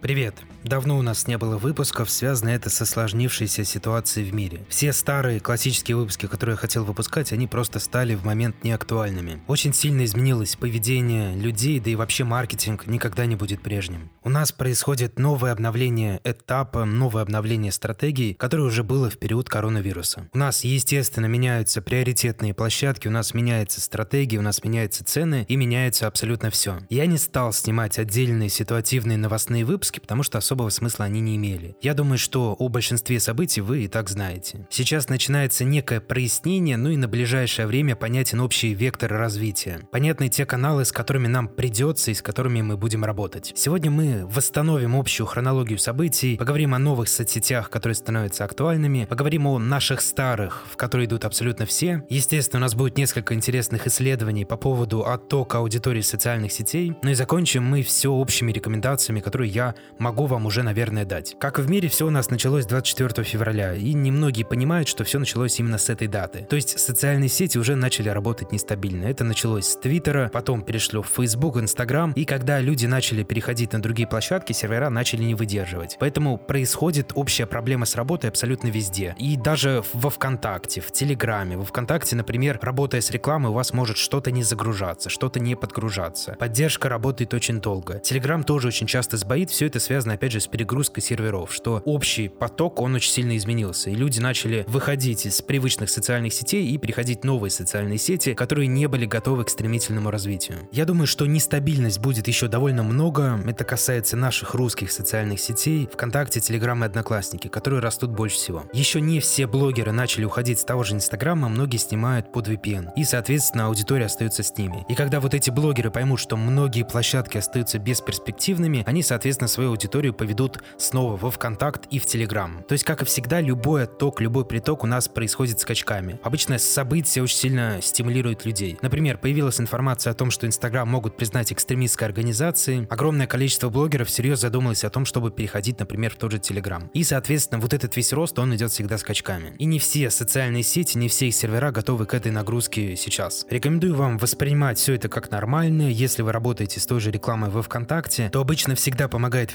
Привет! Давно у нас не было выпусков, связано это с осложнившейся ситуацией в мире. Все старые классические выпуски, которые я хотел выпускать, они просто стали в момент неактуальными. Очень сильно изменилось поведение людей, да и вообще маркетинг никогда не будет прежним. У нас происходит новое обновление этапа, новое обновление стратегии, которое уже было в период коронавируса. У нас, естественно, меняются приоритетные площадки, у нас меняется стратегия, у нас меняются цены и меняется абсолютно все. Я не стал снимать отдельные ситуативные новостные выпуски, потому что особого смысла они не имели. Я думаю, что о большинстве событий вы и так знаете. Сейчас начинается некое прояснение, ну и на ближайшее время понятен общий вектор развития. Понятны те каналы, с которыми нам придется и с которыми мы будем работать. Сегодня мы восстановим общую хронологию событий, поговорим о новых соцсетях, которые становятся актуальными, поговорим о наших старых, в которые идут абсолютно все. Естественно, у нас будет несколько интересных исследований по поводу оттока аудитории социальных сетей, ну и закончим мы все общими рекомендациями, которые я могу вам уже, наверное, дать. Как в мире, все у нас началось 24 февраля, и немногие понимают, что все началось именно с этой даты. То есть социальные сети уже начали работать нестабильно. Это началось с Твиттера, потом перешло в Facebook, Instagram, и когда люди начали переходить на другие площадки, сервера начали не выдерживать. Поэтому происходит общая проблема с работой абсолютно везде. И даже во ВКонтакте, в Телеграме. Во ВКонтакте, например, работая с рекламой, у вас может что-то не загружаться, что-то не подгружаться. Поддержка работает очень долго. Телеграм тоже очень часто сбоит, все это связано, опять же, с перегрузкой серверов, что общий поток, он очень сильно изменился, и люди начали выходить из привычных социальных сетей и переходить в новые социальные сети, которые не были готовы к стремительному развитию. Я думаю, что нестабильность будет еще довольно много, это касается наших русских социальных сетей, ВКонтакте, Телеграм и Одноклассники, которые растут больше всего. Еще не все блогеры начали уходить с того же Инстаграма, многие снимают под VPN, и, соответственно, аудитория остается с ними. И когда вот эти блогеры поймут, что многие площадки остаются бесперспективными, они, соответственно, свою аудиторию поведут снова во ВКонтакт и в Телеграм. То есть, как и всегда, любой отток, любой приток у нас происходит скачками. Обычно события очень сильно стимулируют людей. Например, появилась информация о том, что Инстаграм могут признать экстремистской организацией. Огромное количество блогеров всерьез задумалось о том, чтобы переходить, например, в тот же Телеграм. И, соответственно, вот этот весь рост, он идет всегда скачками. И не все социальные сети, не все их сервера готовы к этой нагрузке сейчас. Рекомендую вам воспринимать все это как нормально. Если вы работаете с той же рекламой во ВКонтакте, то обычно всегда помогает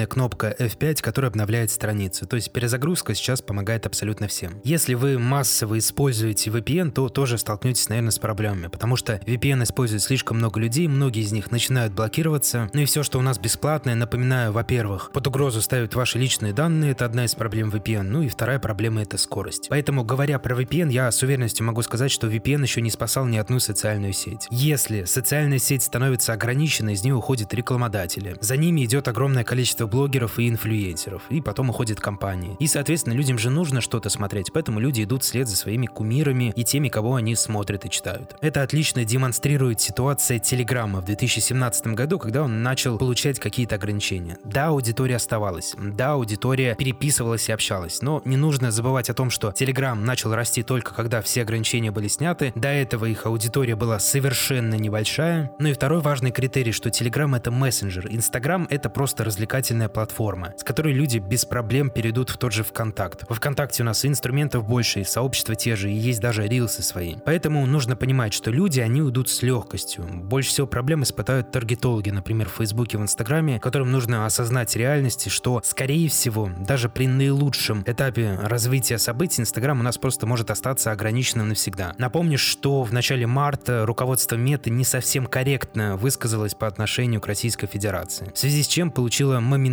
великолепная кнопка F5, которая обновляет страницу. То есть перезагрузка сейчас помогает абсолютно всем. Если вы массово используете VPN, то тоже столкнетесь, наверное, с проблемами, потому что VPN использует слишком много людей, многие из них начинают блокироваться. Ну и все, что у нас бесплатное, напоминаю, во-первых, под угрозу ставят ваши личные данные, это одна из проблем VPN. Ну и вторая проблема это скорость. Поэтому, говоря про VPN, я с уверенностью могу сказать, что VPN еще не спасал ни одну социальную сеть. Если социальная сеть становится ограниченной, из нее уходят рекламодатели. За ними идет огромное количество блогеров и инфлюенсеров, и потом уходят компании. И, соответственно, людям же нужно что-то смотреть, поэтому люди идут вслед за своими кумирами и теми, кого они смотрят и читают. Это отлично демонстрирует ситуация Телеграма в 2017 году, когда он начал получать какие-то ограничения. Да, аудитория оставалась, да, аудитория переписывалась и общалась, но не нужно забывать о том, что Телеграм начал расти только когда все ограничения были сняты, до этого их аудитория была совершенно небольшая. Ну и второй важный критерий, что Телеграм это мессенджер, Инстаграм это просто развлекательная платформа, с которой люди без проблем перейдут в тот же ВКонтакт. Во ВКонтакте у нас и инструментов больше, и сообщества те же, и есть даже рилсы свои. Поэтому нужно понимать, что люди, они уйдут с легкостью. Больше всего проблем испытают таргетологи, например, в Фейсбуке, в Инстаграме, которым нужно осознать реальности, что, скорее всего, даже при наилучшем этапе развития событий Инстаграм у нас просто может остаться ограниченным навсегда. Напомню, что в начале марта руководство Меты не совсем корректно высказалось по отношению к Российской Федерации, в связи с чем получило моментальное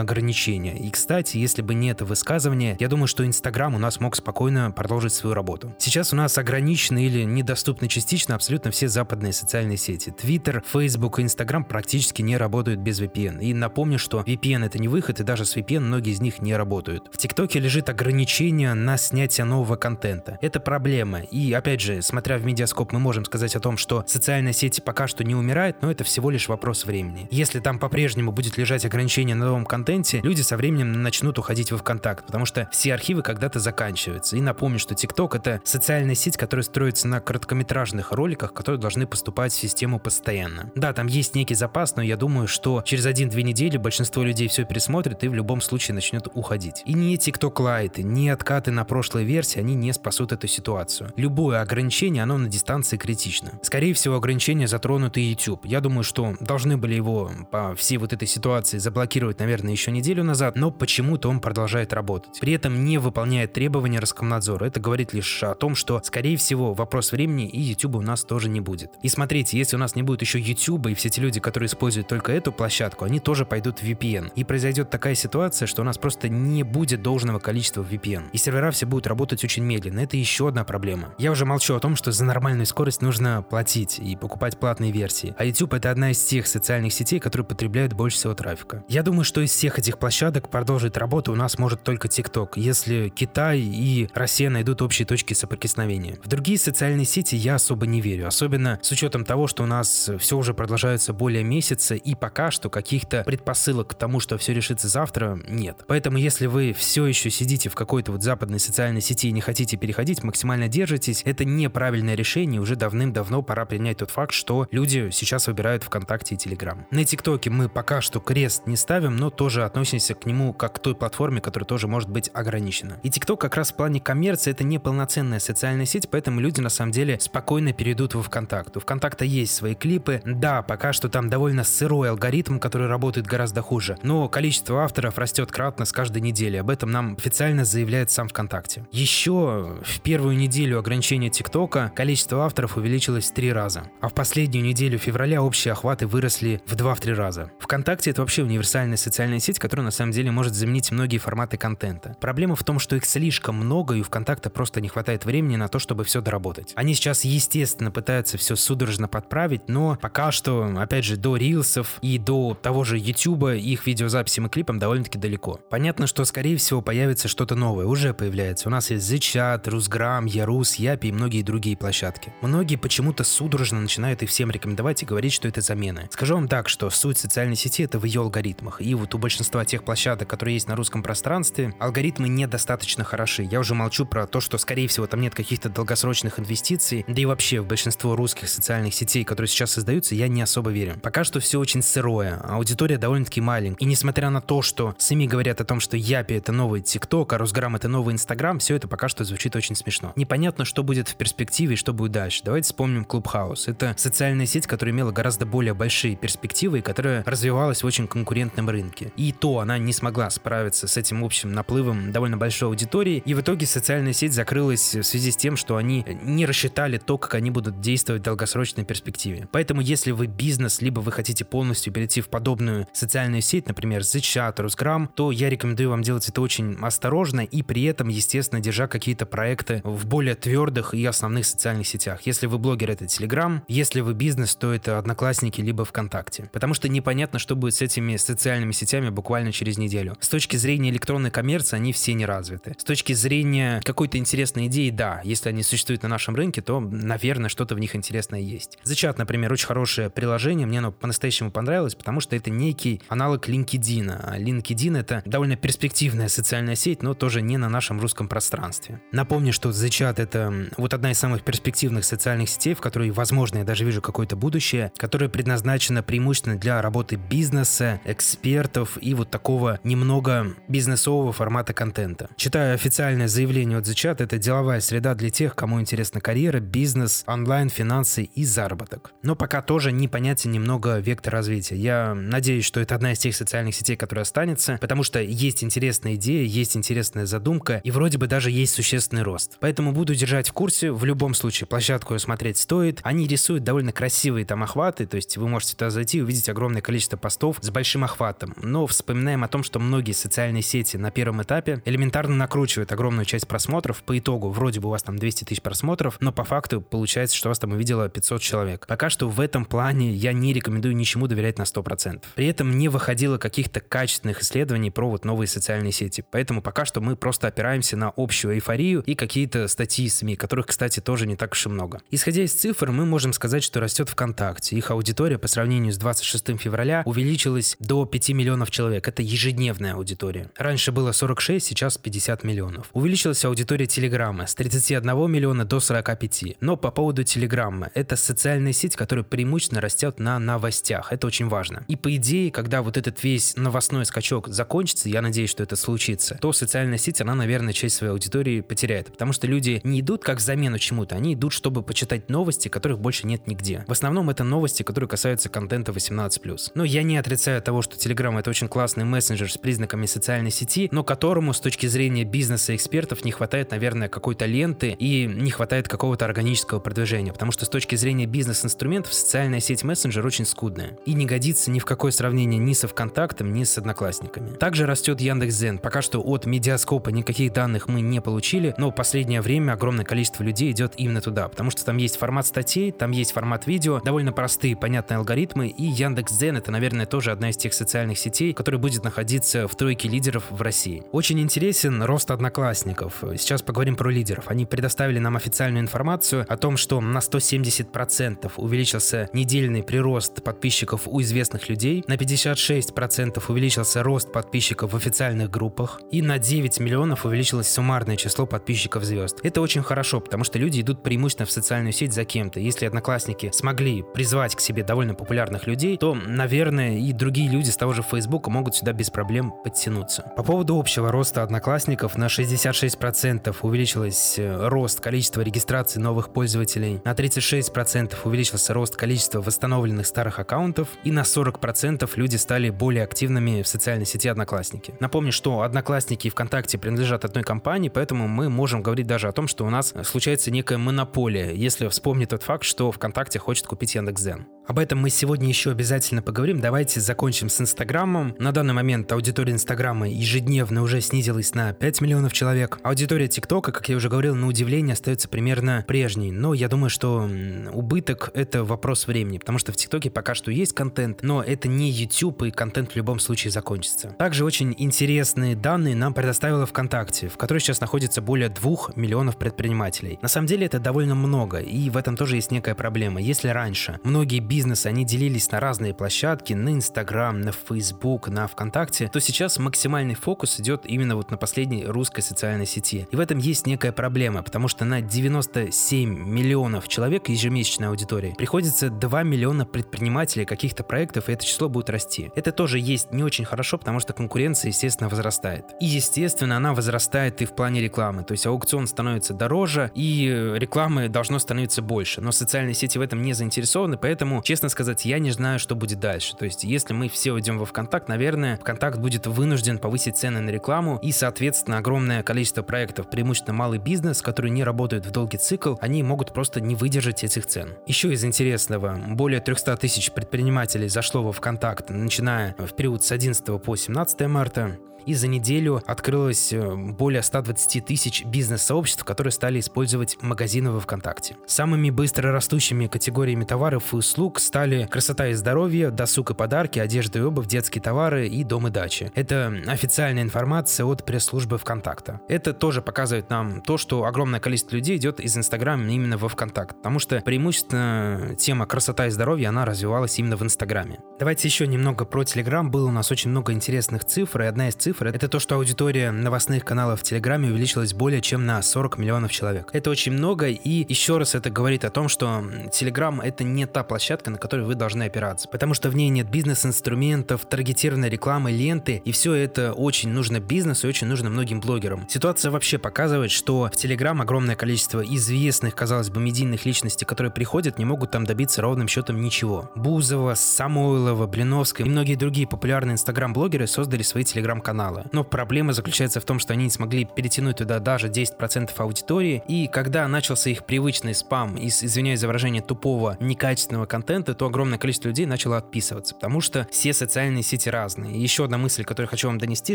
ограничение. И, кстати, если бы не это высказывание, я думаю, что Инстаграм у нас мог спокойно продолжить свою работу. Сейчас у нас ограничены или недоступны частично абсолютно все западные социальные сети. Твиттер, Facebook и Инстаграм практически не работают без VPN. И напомню, что VPN это не выход, и даже с VPN многие из них не работают. В ТикТоке лежит ограничение на снятие нового контента. Это проблема. И опять же, смотря в медиаскоп, мы можем сказать о том, что социальная сеть пока что не умирает, но это всего лишь вопрос времени. Если там по-прежнему будет лежать ограничение на новом контенте, люди со временем начнут уходить в ВКонтакт, потому что все архивы когда-то заканчиваются. И напомню, что ТикТок это социальная сеть, которая строится на короткометражных роликах, которые должны поступать в систему постоянно. Да, там есть некий запас, но я думаю, что через один-две недели большинство людей все пересмотрит и в любом случае начнет уходить. И не TikTok Lite, не откаты на прошлой версии, они не спасут эту ситуацию. Любое ограничение, оно на дистанции критично. Скорее всего, ограничения затронут и YouTube. Я думаю, что должны были его по всей вот этой ситуации заблокировать заблокировать, наверное, еще неделю назад, но почему-то он продолжает работать. При этом не выполняет требования Роскомнадзора. Это говорит лишь о том, что, скорее всего, вопрос времени и YouTube у нас тоже не будет. И смотрите, если у нас не будет еще YouTube и все те люди, которые используют только эту площадку, они тоже пойдут в VPN. И произойдет такая ситуация, что у нас просто не будет должного количества VPN. И сервера все будут работать очень медленно. Это еще одна проблема. Я уже молчу о том, что за нормальную скорость нужно платить и покупать платные версии. А YouTube это одна из тех социальных сетей, которые потребляют больше всего трафика. Я думаю, что из всех этих площадок продолжить работу у нас может только TikTok, если Китай и Россия найдут общие точки соприкосновения. В другие социальные сети я особо не верю, особенно с учетом того, что у нас все уже продолжается более месяца и пока что каких-то предпосылок к тому, что все решится завтра, нет. Поэтому если вы все еще сидите в какой-то вот западной социальной сети и не хотите переходить, максимально держитесь, это неправильное решение, уже давным-давно пора принять тот факт, что люди сейчас выбирают ВКонтакте и Телеграм. На ТикТоке мы пока что крест не ставим, но тоже относимся к нему как к той платформе, которая тоже может быть ограничена. И ТикТок как раз в плане коммерции это не полноценная социальная сеть, поэтому люди на самом деле спокойно перейдут во ВКонтакт. У ВКонтакта есть свои клипы, да, пока что там довольно сырой алгоритм, который работает гораздо хуже, но количество авторов растет кратно с каждой недели, об этом нам официально заявляет сам ВКонтакте. Еще в первую неделю ограничения ТикТока количество авторов увеличилось в три раза, а в последнюю неделю февраля общие охваты выросли в 2-3 раза. ВКонтакте это вообще универсальная социальная сеть, которая на самом деле может заменить многие форматы контента. Проблема в том, что их слишком много, и у ВКонтакта просто не хватает времени на то, чтобы все доработать. Они сейчас, естественно, пытаются все судорожно подправить, но пока что, опять же, до рилсов и до того же YouTube их видеозаписям и клипам довольно-таки далеко. Понятно, что, скорее всего, появится что-то новое, уже появляется. У нас есть ZChat, Русграм, Ярус, Япи и многие другие площадки. Многие почему-то судорожно начинают их всем рекомендовать и говорить, что это замены. Скажу вам так, что суть социальной сети это в ее алгоритмах. И вот у большинства тех площадок, которые есть на русском пространстве, алгоритмы недостаточно хороши. Я уже молчу про то, что, скорее всего, там нет каких-то долгосрочных инвестиций, да и вообще в большинство русских социальных сетей, которые сейчас создаются, я не особо верю. Пока что все очень сырое, аудитория довольно-таки маленькая. И несмотря на то, что СМИ говорят о том, что Yappy это новый ТикТок, а Россграм это новый Инстаграм, все это пока что звучит очень смешно. Непонятно, что будет в перспективе и что будет дальше. Давайте вспомним Clubhouse. Это социальная сеть, которая имела гораздо более большие перспективы и которая развивалась в очень конкурентном рынке. И то она не смогла справиться с этим общим наплывом довольно большой аудитории, и в итоге социальная сеть закрылась в связи с тем, что они не рассчитали то, как они будут действовать в долгосрочной перспективе. Поэтому если вы бизнес, либо вы хотите полностью перейти в подобную социальную сеть, например, ZChat, Россграм, то я рекомендую вам делать это очень осторожно и при этом, естественно, держа какие-то проекты в более твердых и основных социальных сетях. Если вы блогер, это Telegram, если вы бизнес, то это Одноклассники либо ВКонтакте. Потому что непонятно, что будет с этими социальными сетями буквально через неделю. С точки зрения электронной коммерции они все не развиты. С точки зрения какой-то интересной идеи, да, если они существуют на нашем рынке, то, наверное, что-то в них интересное есть. The например, очень хорошее приложение, мне оно по-настоящему понравилось, потому что это некий аналог LinkedIn. А LinkedIn это довольно перспективная социальная сеть, но тоже не на нашем русском пространстве. Напомню, что The это вот одна из самых перспективных социальных сетей, в которой, возможно, я даже вижу какое-то будущее, которое предназначено преимущественно для работы бизнеса, экспертов и вот такого немного бизнесового формата контента. Читаю официальное заявление от The это деловая среда для тех, кому интересна карьера, бизнес, онлайн, финансы и заработок. Но пока тоже непонятен немного вектор развития. Я надеюсь, что это одна из тех социальных сетей, которая останется, потому что есть интересная идея, есть интересная задумка и вроде бы даже есть существенный рост. Поэтому буду держать в курсе. В любом случае, площадку смотреть стоит. Они рисуют довольно красивые там охваты, то есть вы можете туда зайти и увидеть огромное количество постов с большим охватом. Но вспоминаем о том, что многие социальные сети на первом этапе элементарно накручивают огромную часть просмотров. По итогу вроде бы у вас там 200 тысяч просмотров, но по факту получается, что вас там увидело 500 человек. Пока что в этом плане я не рекомендую ничему доверять на 100%. При этом не выходило каких-то качественных исследований про вот новые социальные сети. Поэтому пока что мы просто опираемся на общую эйфорию и какие-то статьи СМИ, которых, кстати, тоже не так уж и много. Исходя из цифр, мы можем сказать, что растет ВКонтакте. Их аудитория по сравнению с 26 февраля увеличилась до 5 миллионов человек. Это ежедневная аудитория. Раньше было 46, сейчас 50 миллионов. Увеличилась аудитория Телеграма с 31 миллиона до 45. Но по поводу Телеграма, это социальная сеть, которая преимущественно растет на новостях. Это очень важно. И по идее, когда вот этот весь новостной скачок закончится, я надеюсь, что это случится, то социальная сеть, она, наверное, часть своей аудитории потеряет. Потому что люди не идут как замену чему-то, они идут, чтобы почитать новости, которых больше нет нигде. В основном это новости, которые касаются контента 18+. Но я не отрицаю того, что Telegram это очень классный мессенджер с признаками социальной сети, но которому с точки зрения бизнеса экспертов не хватает, наверное, какой-то ленты и не хватает какого-то органического продвижения, потому что с точки зрения бизнес-инструментов социальная сеть мессенджер очень скудная и не годится ни в какое сравнение ни со ВКонтактом, ни с Одноклассниками. Также растет Яндекс.Зен. Пока что от Медиаскопа никаких данных мы не получили, но в последнее время огромное количество людей идет именно туда, потому что там есть формат статей, там есть формат видео, довольно простые, понятные алгоритмы, и Яндекс.Дзен это, наверное, тоже одна из тех социальных сетей, которая будет находиться в тройке лидеров в России. Очень интересен рост одноклассников. Сейчас поговорим про лидеров. Они предоставили нам официальную информацию о том, что на 170% увеличился недельный прирост подписчиков у известных людей, на 56% увеличился рост подписчиков в официальных группах, и на 9 миллионов увеличилось суммарное число подписчиков звезд. Это очень хорошо, потому что люди идут преимущественно в социальную сеть за кем-то. Если одноклассники смогли призвать к себе довольно популярных людей, то, наверное, и другие люди того же Фейсбука могут сюда без проблем подтянуться. По поводу общего роста одноклассников на 66% увеличилось э, рост количества регистраций новых пользователей, на 36% увеличился рост количества восстановленных старых аккаунтов и на 40% люди стали более активными в социальной сети Одноклассники. Напомню, что Одноклассники и ВКонтакте принадлежат одной компании, поэтому мы можем говорить даже о том, что у нас случается некая монополия, если вспомнить тот факт, что ВКонтакте хочет купить Яндекс.Зен. Об этом мы сегодня еще обязательно поговорим. Давайте закончим с Инстаграмом. На данный момент аудитория Инстаграма ежедневно уже снизилась на 5 миллионов человек. Аудитория ТикТока, как я уже говорил, на удивление остается примерно прежней. Но я думаю, что убыток — это вопрос времени, потому что в ТикТоке пока что есть контент, но это не YouTube, и контент в любом случае закончится. Также очень интересные данные нам предоставила ВКонтакте, в которой сейчас находится более 2 миллионов предпринимателей. На самом деле это довольно много, и в этом тоже есть некая проблема. Если раньше многие бизнесы они делились на разные площадки, на Инстаграм, на Фейсбук, на ВКонтакте, то сейчас максимальный фокус идет именно вот на последней русской социальной сети. И в этом есть некая проблема, потому что на 97 миллионов человек ежемесячной аудитории приходится 2 миллиона предпринимателей каких-то проектов, и это число будет расти. Это тоже есть не очень хорошо, потому что конкуренция, естественно, возрастает. И, естественно, она возрастает и в плане рекламы. То есть аукцион становится дороже, и рекламы должно становиться больше. Но социальные сети в этом не заинтересованы, поэтому честно сказать, я не знаю, что будет дальше. То есть, если мы все уйдем во ВКонтакт, наверное, ВКонтакт будет вынужден повысить цены на рекламу, и, соответственно, огромное количество проектов, преимущественно малый бизнес, которые не работают в долгий цикл, они могут просто не выдержать этих цен. Еще из интересного, более 300 тысяч предпринимателей зашло во ВКонтакт, начиная в период с 11 по 17 марта и за неделю открылось э, более 120 тысяч бизнес-сообществ, которые стали использовать магазины во ВКонтакте. Самыми быстро растущими категориями товаров и услуг стали красота и здоровье, досуг и подарки, одежда и обувь, детские товары и дом и дачи. Это официальная информация от пресс-службы ВКонтакта. Это тоже показывает нам то, что огромное количество людей идет из Инстаграма именно во ВКонтакт, потому что преимущественно тема красота и здоровье, она развивалась именно в Инстаграме. Давайте еще немного про Телеграм. Было у нас очень много интересных цифр, и одна из цифр цифр, это то, что аудитория новостных каналов в Телеграме увеличилась более чем на 40 миллионов человек. Это очень много, и еще раз это говорит о том, что Телеграм это не та площадка, на которой вы должны опираться, потому что в ней нет бизнес-инструментов, таргетированной рекламы, ленты, и все это очень нужно бизнесу и очень нужно многим блогерам. Ситуация вообще показывает, что в Телеграм огромное количество известных, казалось бы, медийных личностей, которые приходят, не могут там добиться ровным счетом ничего. Бузова, Самойлова, Блиновская и многие другие популярные инстаграм-блогеры создали свои телеграм-каналы каналы. Но проблема заключается в том, что они не смогли перетянуть туда даже 10% аудитории, и когда начался их привычный спам из, извиняюсь за выражение, тупого, некачественного контента, то огромное количество людей начало отписываться, потому что все социальные сети разные. Еще одна мысль, которую хочу вам донести,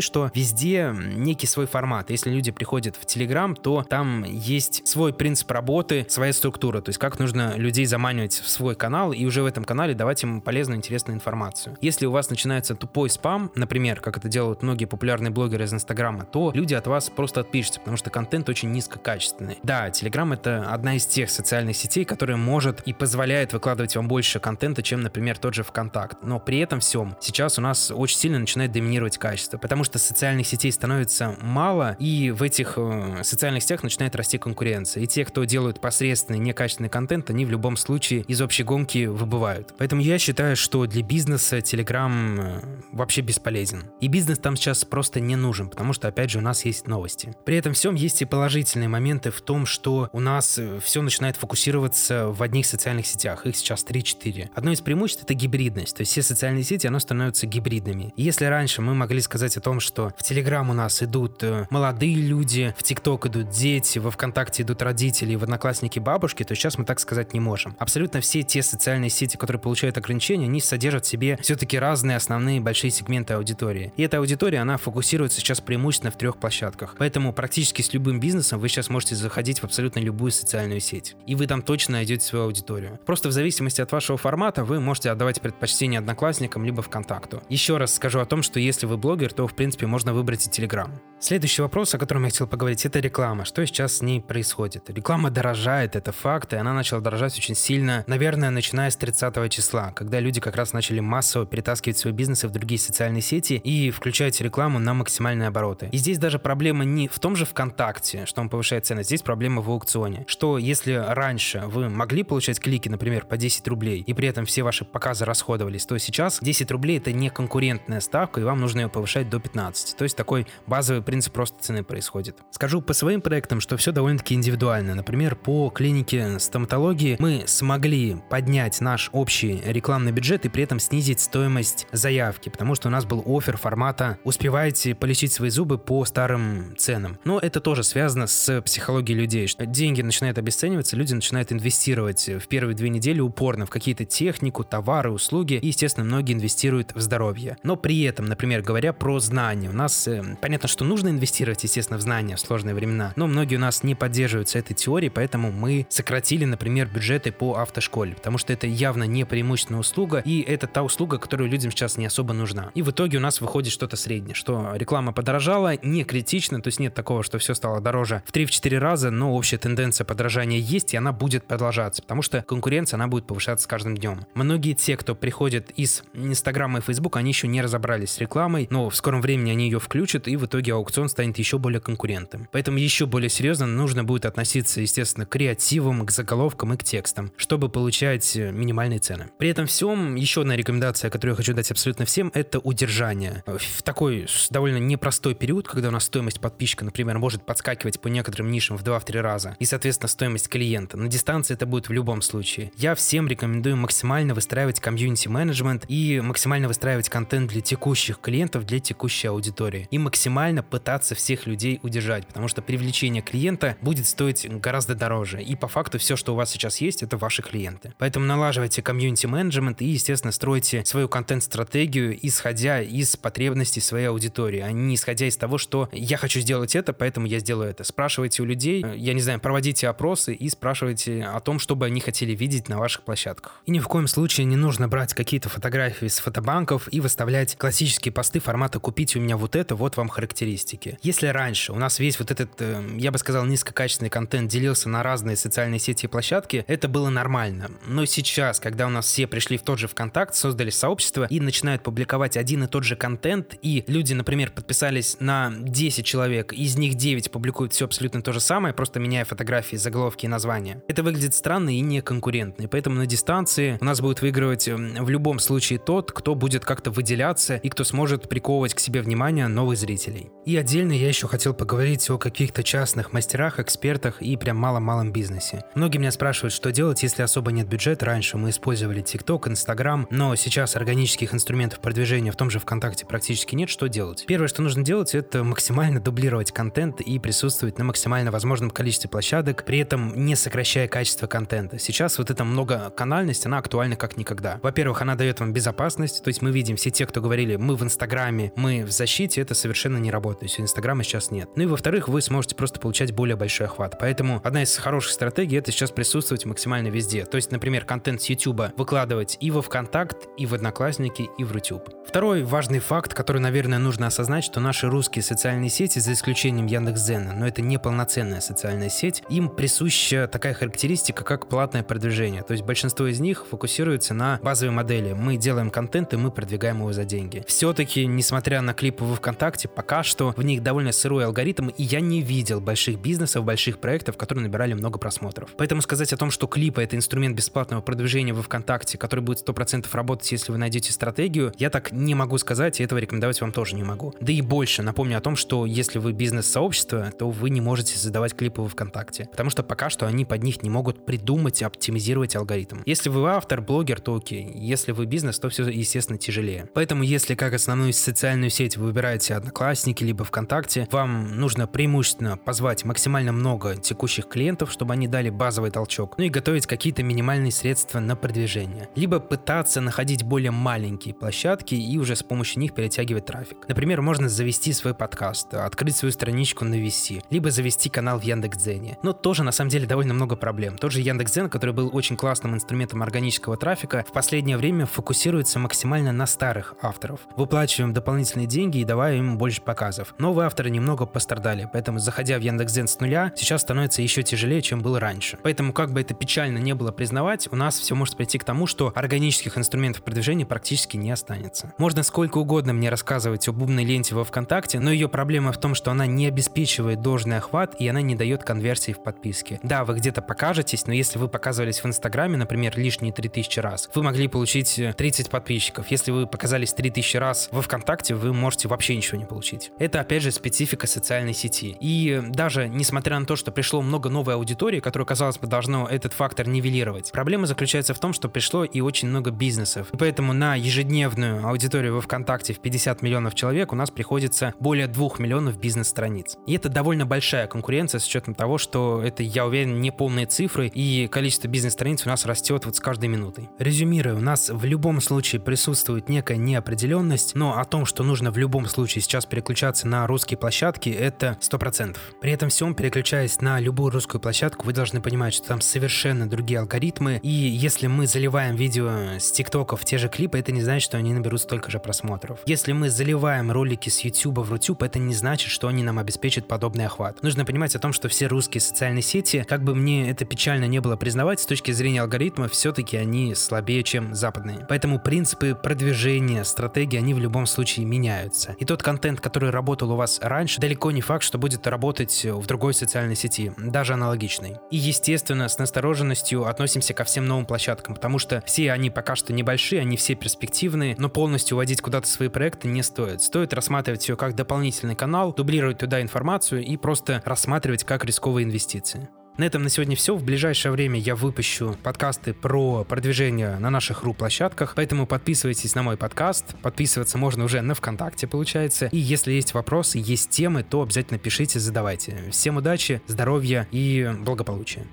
что везде некий свой формат. Если люди приходят в Телеграм, то там есть свой принцип работы, своя структура, то есть как нужно людей заманивать в свой канал и уже в этом канале давать им полезную, интересную информацию. Если у вас начинается тупой спам, например, как это делают многие популярный блогер из Инстаграма, то люди от вас просто отпишутся, потому что контент очень низкокачественный. Да, Телеграм это одна из тех социальных сетей, которая может и позволяет выкладывать вам больше контента, чем, например, тот же ВКонтакт. Но при этом всем сейчас у нас очень сильно начинает доминировать качество, потому что социальных сетей становится мало, и в этих э, социальных сетях начинает расти конкуренция. И те, кто делают посредственный, некачественный контент, они в любом случае из общей гонки выбывают. Поэтому я считаю, что для бизнеса Telegram э, вообще бесполезен. И бизнес там сейчас просто не нужен, потому что, опять же, у нас есть новости. При этом всем есть и положительные моменты в том, что у нас э, все начинает фокусироваться в одних социальных сетях. Их сейчас 3-4. Одно из преимуществ — это гибридность. То есть все социальные сети, оно становятся гибридными. Если раньше мы могли сказать о том, что в Телеграм у нас идут э, молодые люди, в ТикТок идут дети, во ВКонтакте идут родители, в Одноклассники бабушки, то сейчас мы так сказать не можем. Абсолютно все те социальные сети, которые получают ограничения, они содержат в себе все-таки разные основные большие сегменты аудитории. И эта аудитория, она фокусируется сейчас преимущественно в трех площадках. Поэтому практически с любым бизнесом вы сейчас можете заходить в абсолютно любую социальную сеть. И вы там точно найдете свою аудиторию. Просто в зависимости от вашего формата вы можете отдавать предпочтение Одноклассникам либо ВКонтакту. Еще раз скажу о том, что если вы блогер, то в принципе можно выбрать и Телеграм. Следующий вопрос, о котором я хотел поговорить, это реклама. Что сейчас с ней происходит? Реклама дорожает, это факт, и она начала дорожать очень сильно, наверное, начиная с 30 числа, когда люди как раз начали массово перетаскивать свои бизнесы в другие социальные сети и включать рекламу на максимальные обороты. И здесь даже проблема не в том же ВКонтакте, что он повышает цены, здесь проблема в аукционе. Что если раньше вы могли получать клики, например, по 10 рублей, и при этом все ваши показы расходовались, то сейчас 10 рублей это не конкурентная ставка, и вам нужно ее повышать до 15. То есть такой базовый принцип просто цены происходит. Скажу по своим проектам, что все довольно-таки индивидуально. Например, по клинике стоматологии мы смогли поднять наш общий рекламный бюджет и при этом снизить стоимость заявки, потому что у нас был офер формата «Успеваете полечить свои зубы по старым ценам». Но это тоже связано с психологией людей. что Деньги начинают обесцениваться, люди начинают инвестировать в первые две недели упорно в какие-то технику, товары, услуги, и, естественно, многие инвестируют в здоровье. Но при этом, например, говоря про знания, у нас э, понятно, что нужно инвестировать, естественно, в знания в сложные времена, но многие у нас не поддерживаются этой теорией, поэтому мы сократили, например, бюджеты по автошколе, потому что это явно не преимущественная услуга, и это та услуга, которая людям сейчас не особо нужна. И в итоге у нас выходит что-то среднее, что реклама подорожала, не критично, то есть нет такого, что все стало дороже в 3-4 раза, но общая тенденция подорожания есть, и она будет продолжаться, потому что конкуренция, она будет повышаться с каждым днем. Многие те, кто приходят из Инстаграма и Фейсбука, они еще не разобрались с рекламой, но в скором времени они ее включат, и в итоге аукцион станет еще более конкурентным. Поэтому еще более серьезно нужно будет относиться, естественно, к креативам, к заголовкам и к текстам, чтобы получать э, минимальные цены. При этом всем еще одна рекомендация, которую я хочу дать абсолютно всем, это удержание. В такой довольно непростой период, когда у нас стоимость подписчика, например, может подскакивать по некоторым нишам в 2-3 раза, и, соответственно, стоимость клиента. На дистанции это будет в любом случае. Я всем рекомендую максимально выстраивать комьюнити-менеджмент и максимально выстраивать контент для текущих клиентов, для текущей аудитории. И максимально пытаться всех людей удержать, потому что привлечение клиента будет стоить гораздо дороже. И по факту все, что у вас сейчас есть, это ваши клиенты. Поэтому налаживайте комьюнити-менеджмент и, естественно, стройте свою контент-стратегию, исходя из потребностей своей аудитории, а не исходя из того, что я хочу сделать это, поэтому я сделаю это. Спрашивайте у людей, я не знаю, проводите опросы и спрашивайте о том, что бы они хотели видеть на ваших площадках. И ни в коем случае не нужно брать какие-то фотографии с фотобанков и выставлять классические посты формата «купите у меня вот это, вот вам характеристики». Если раньше у нас весь вот этот, э, я бы сказал, низкокачественный контент делился на разные социальные сети и площадки, это было нормально. Но сейчас, когда у нас все пришли в тот же ВКонтакт, создали сообщество и начинают публиковать один и тот же контент, и люди, например, подписались на 10 человек, из них 9 публикуют все абсолютно то же самое, просто меняя фотографии, заголовки и названия. Это выглядит странно и неконкурентно, и поэтому на дистанции у нас будет выигрывать эм, в любом случае тот, кто будет как-то выделяться и кто сможет приковывать к себе внимание новых зрителей. И отдельно я еще хотел поговорить о каких-то частных мастерах, экспертах и прям малом-малом бизнесе. Многие меня спрашивают, что делать, если особо нет бюджета. Раньше мы использовали TikTok, Instagram, но сейчас органических инструментов продвижения в том же ВКонтакте практически нет. Что делать? Первое, что нужно делать, это максимально дублировать контент и присутствовать на максимально возможном количестве площадок, при этом не сокращая качество контента. Сейчас вот эта многоканальность, она актуальна как никогда. Во-первых, она дает вам безопасность, то есть мы видим все те, кто говорили, мы в Инстаграме, мы в защите, это совершенно не работает. То Инстаграма сейчас нет. Ну и во-вторых, вы сможете просто получать более большой охват. Поэтому одна из хороших стратегий это сейчас присутствовать максимально везде. То есть, например, контент с YouTube выкладывать и во ВКонтакт, и в Одноклассники, и в Рутюб. Второй важный факт, который, наверное, нужно осознать, что наши русские социальные сети, за исключением Яндекс.Дзена, но это не полноценная социальная сеть, им присуща такая характеристика, как платное продвижение. То есть большинство из них фокусируется на базовой модели. Мы делаем контент, и мы продвигаем его за деньги. Все-таки, несмотря на клипы во ВКонтакте, пока что в них довольно сырой алгоритм, и я не видел больших бизнесов, больших проектов, которые набирали много просмотров. Поэтому сказать о том, что клипы — это инструмент бесплатного продвижения во ВКонтакте, который будет 100% работать, если вы найдете стратегию, я так не могу сказать, и этого рекомендовать вам тоже не могу. Да и больше напомню о том, что если вы бизнес-сообщество, то вы не можете создавать клипы во ВКонтакте, потому что пока что они под них не могут придумать и оптимизировать алгоритм. Если вы автор, блогер, то окей. Если вы бизнес, то все, естественно, тяжелее. Поэтому, если как основную социальную сеть вы выбираете Одноклассники либо ВКонтакте, вам нужно преимущественно позвать максимально много текущих клиентов, чтобы они дали базовый толчок, ну и готовить какие-то минимальные средства на продвижение. Либо пытаться находить более маленькие площадки и уже с помощью них перетягивать трафик. Например, можно завести свой подкаст, открыть свою страничку на VC, либо завести канал в Яндекс.Дзене. Но тоже на самом деле довольно много проблем. Тот же Яндекс.Дзен, который был очень классным инструментом органического трафика, в последнее время фокусируется максимально на старых авторов. Выплачиваем дополнительные деньги и давая им больше показов. Новые авторы немного пострадали, поэтому заходя в Яндекс.Дзен с нуля, сейчас становится еще тяжелее, чем было раньше. Поэтому, как бы это печально не было признавать, у нас все может прийти к тому, что органических инструментов продвижения практически не останется. Можно сколько угодно мне рассказывать об умной ленте во ВКонтакте, но ее проблема в том, что она не обеспечивает должный охват и она не дает конверсии в подписке. Да, вы где-то покажетесь, но если вы показывались в Инстаграме, например, лишние 3000 раз, вы могли получить 30 подписчиков. Если вы показались 3000 раз во ВКонтакте, вы можете вообще ничего не получить. Это, опять же, специфика социальной сети. И даже несмотря на то, что пришло много новой аудитории, которую, казалось бы, должно этот фактор нивелировать, проблема заключается в том, что пришло и очень много бизнесов. И поэтому на ежедневную аудиторию во ВКонтакте в 50 миллионов человек у нас приходится более 2 миллионов бизнес-страниц. И это довольно большая конкуренция с учетом того, что это, я уверен, не полные цифры, и количество бизнес-страниц у нас растет вот с каждой минутой. Резюмируя, у нас в любом случае присутствует некая неопределенность, но о том, что нужно в любом случае сейчас переключаться на русские площадки, это 100%. При этом всем, переключаясь на любую русскую площадку, вы должны понимать, что там совершенно другие алгоритмы, и если мы заливаем видео с ТикТока в те же клипы, это не значит, что они наберут столько же просмотров. Если мы заливаем ролики с YouTube в Рутюб, это не значит, что они нам обеспечат подобный охват. Нужно понимать о том, что все русские социальные сети, как бы мне это печально не было признавать, с точки зрения алгоритма, все-таки они слабее, чем западные. Поэтому принципы продвижения, стратегии, они в любом случае меняются. И тот контент, который работал у вас раньше, далеко не факт, что будет работать в другой социальной сети, даже аналогичной. И, естественно, с настороженностью относимся ко всем новым площадкам, потому что все они пока что небольшие, они все перспективные, но полностью уводить куда-то свои проекты не стоит. Стоит рассматривать все как дополнительный канал, дублировать туда информацию и просто рассматривать как рисковые инвестиции. На этом на сегодня все. В ближайшее время я выпущу подкасты про продвижение на наших ру-площадках, поэтому подписывайтесь на мой подкаст. Подписываться можно уже на ВКонтакте, получается. И если есть вопросы, есть темы, то обязательно пишите, задавайте. Всем удачи, здоровья и благополучия.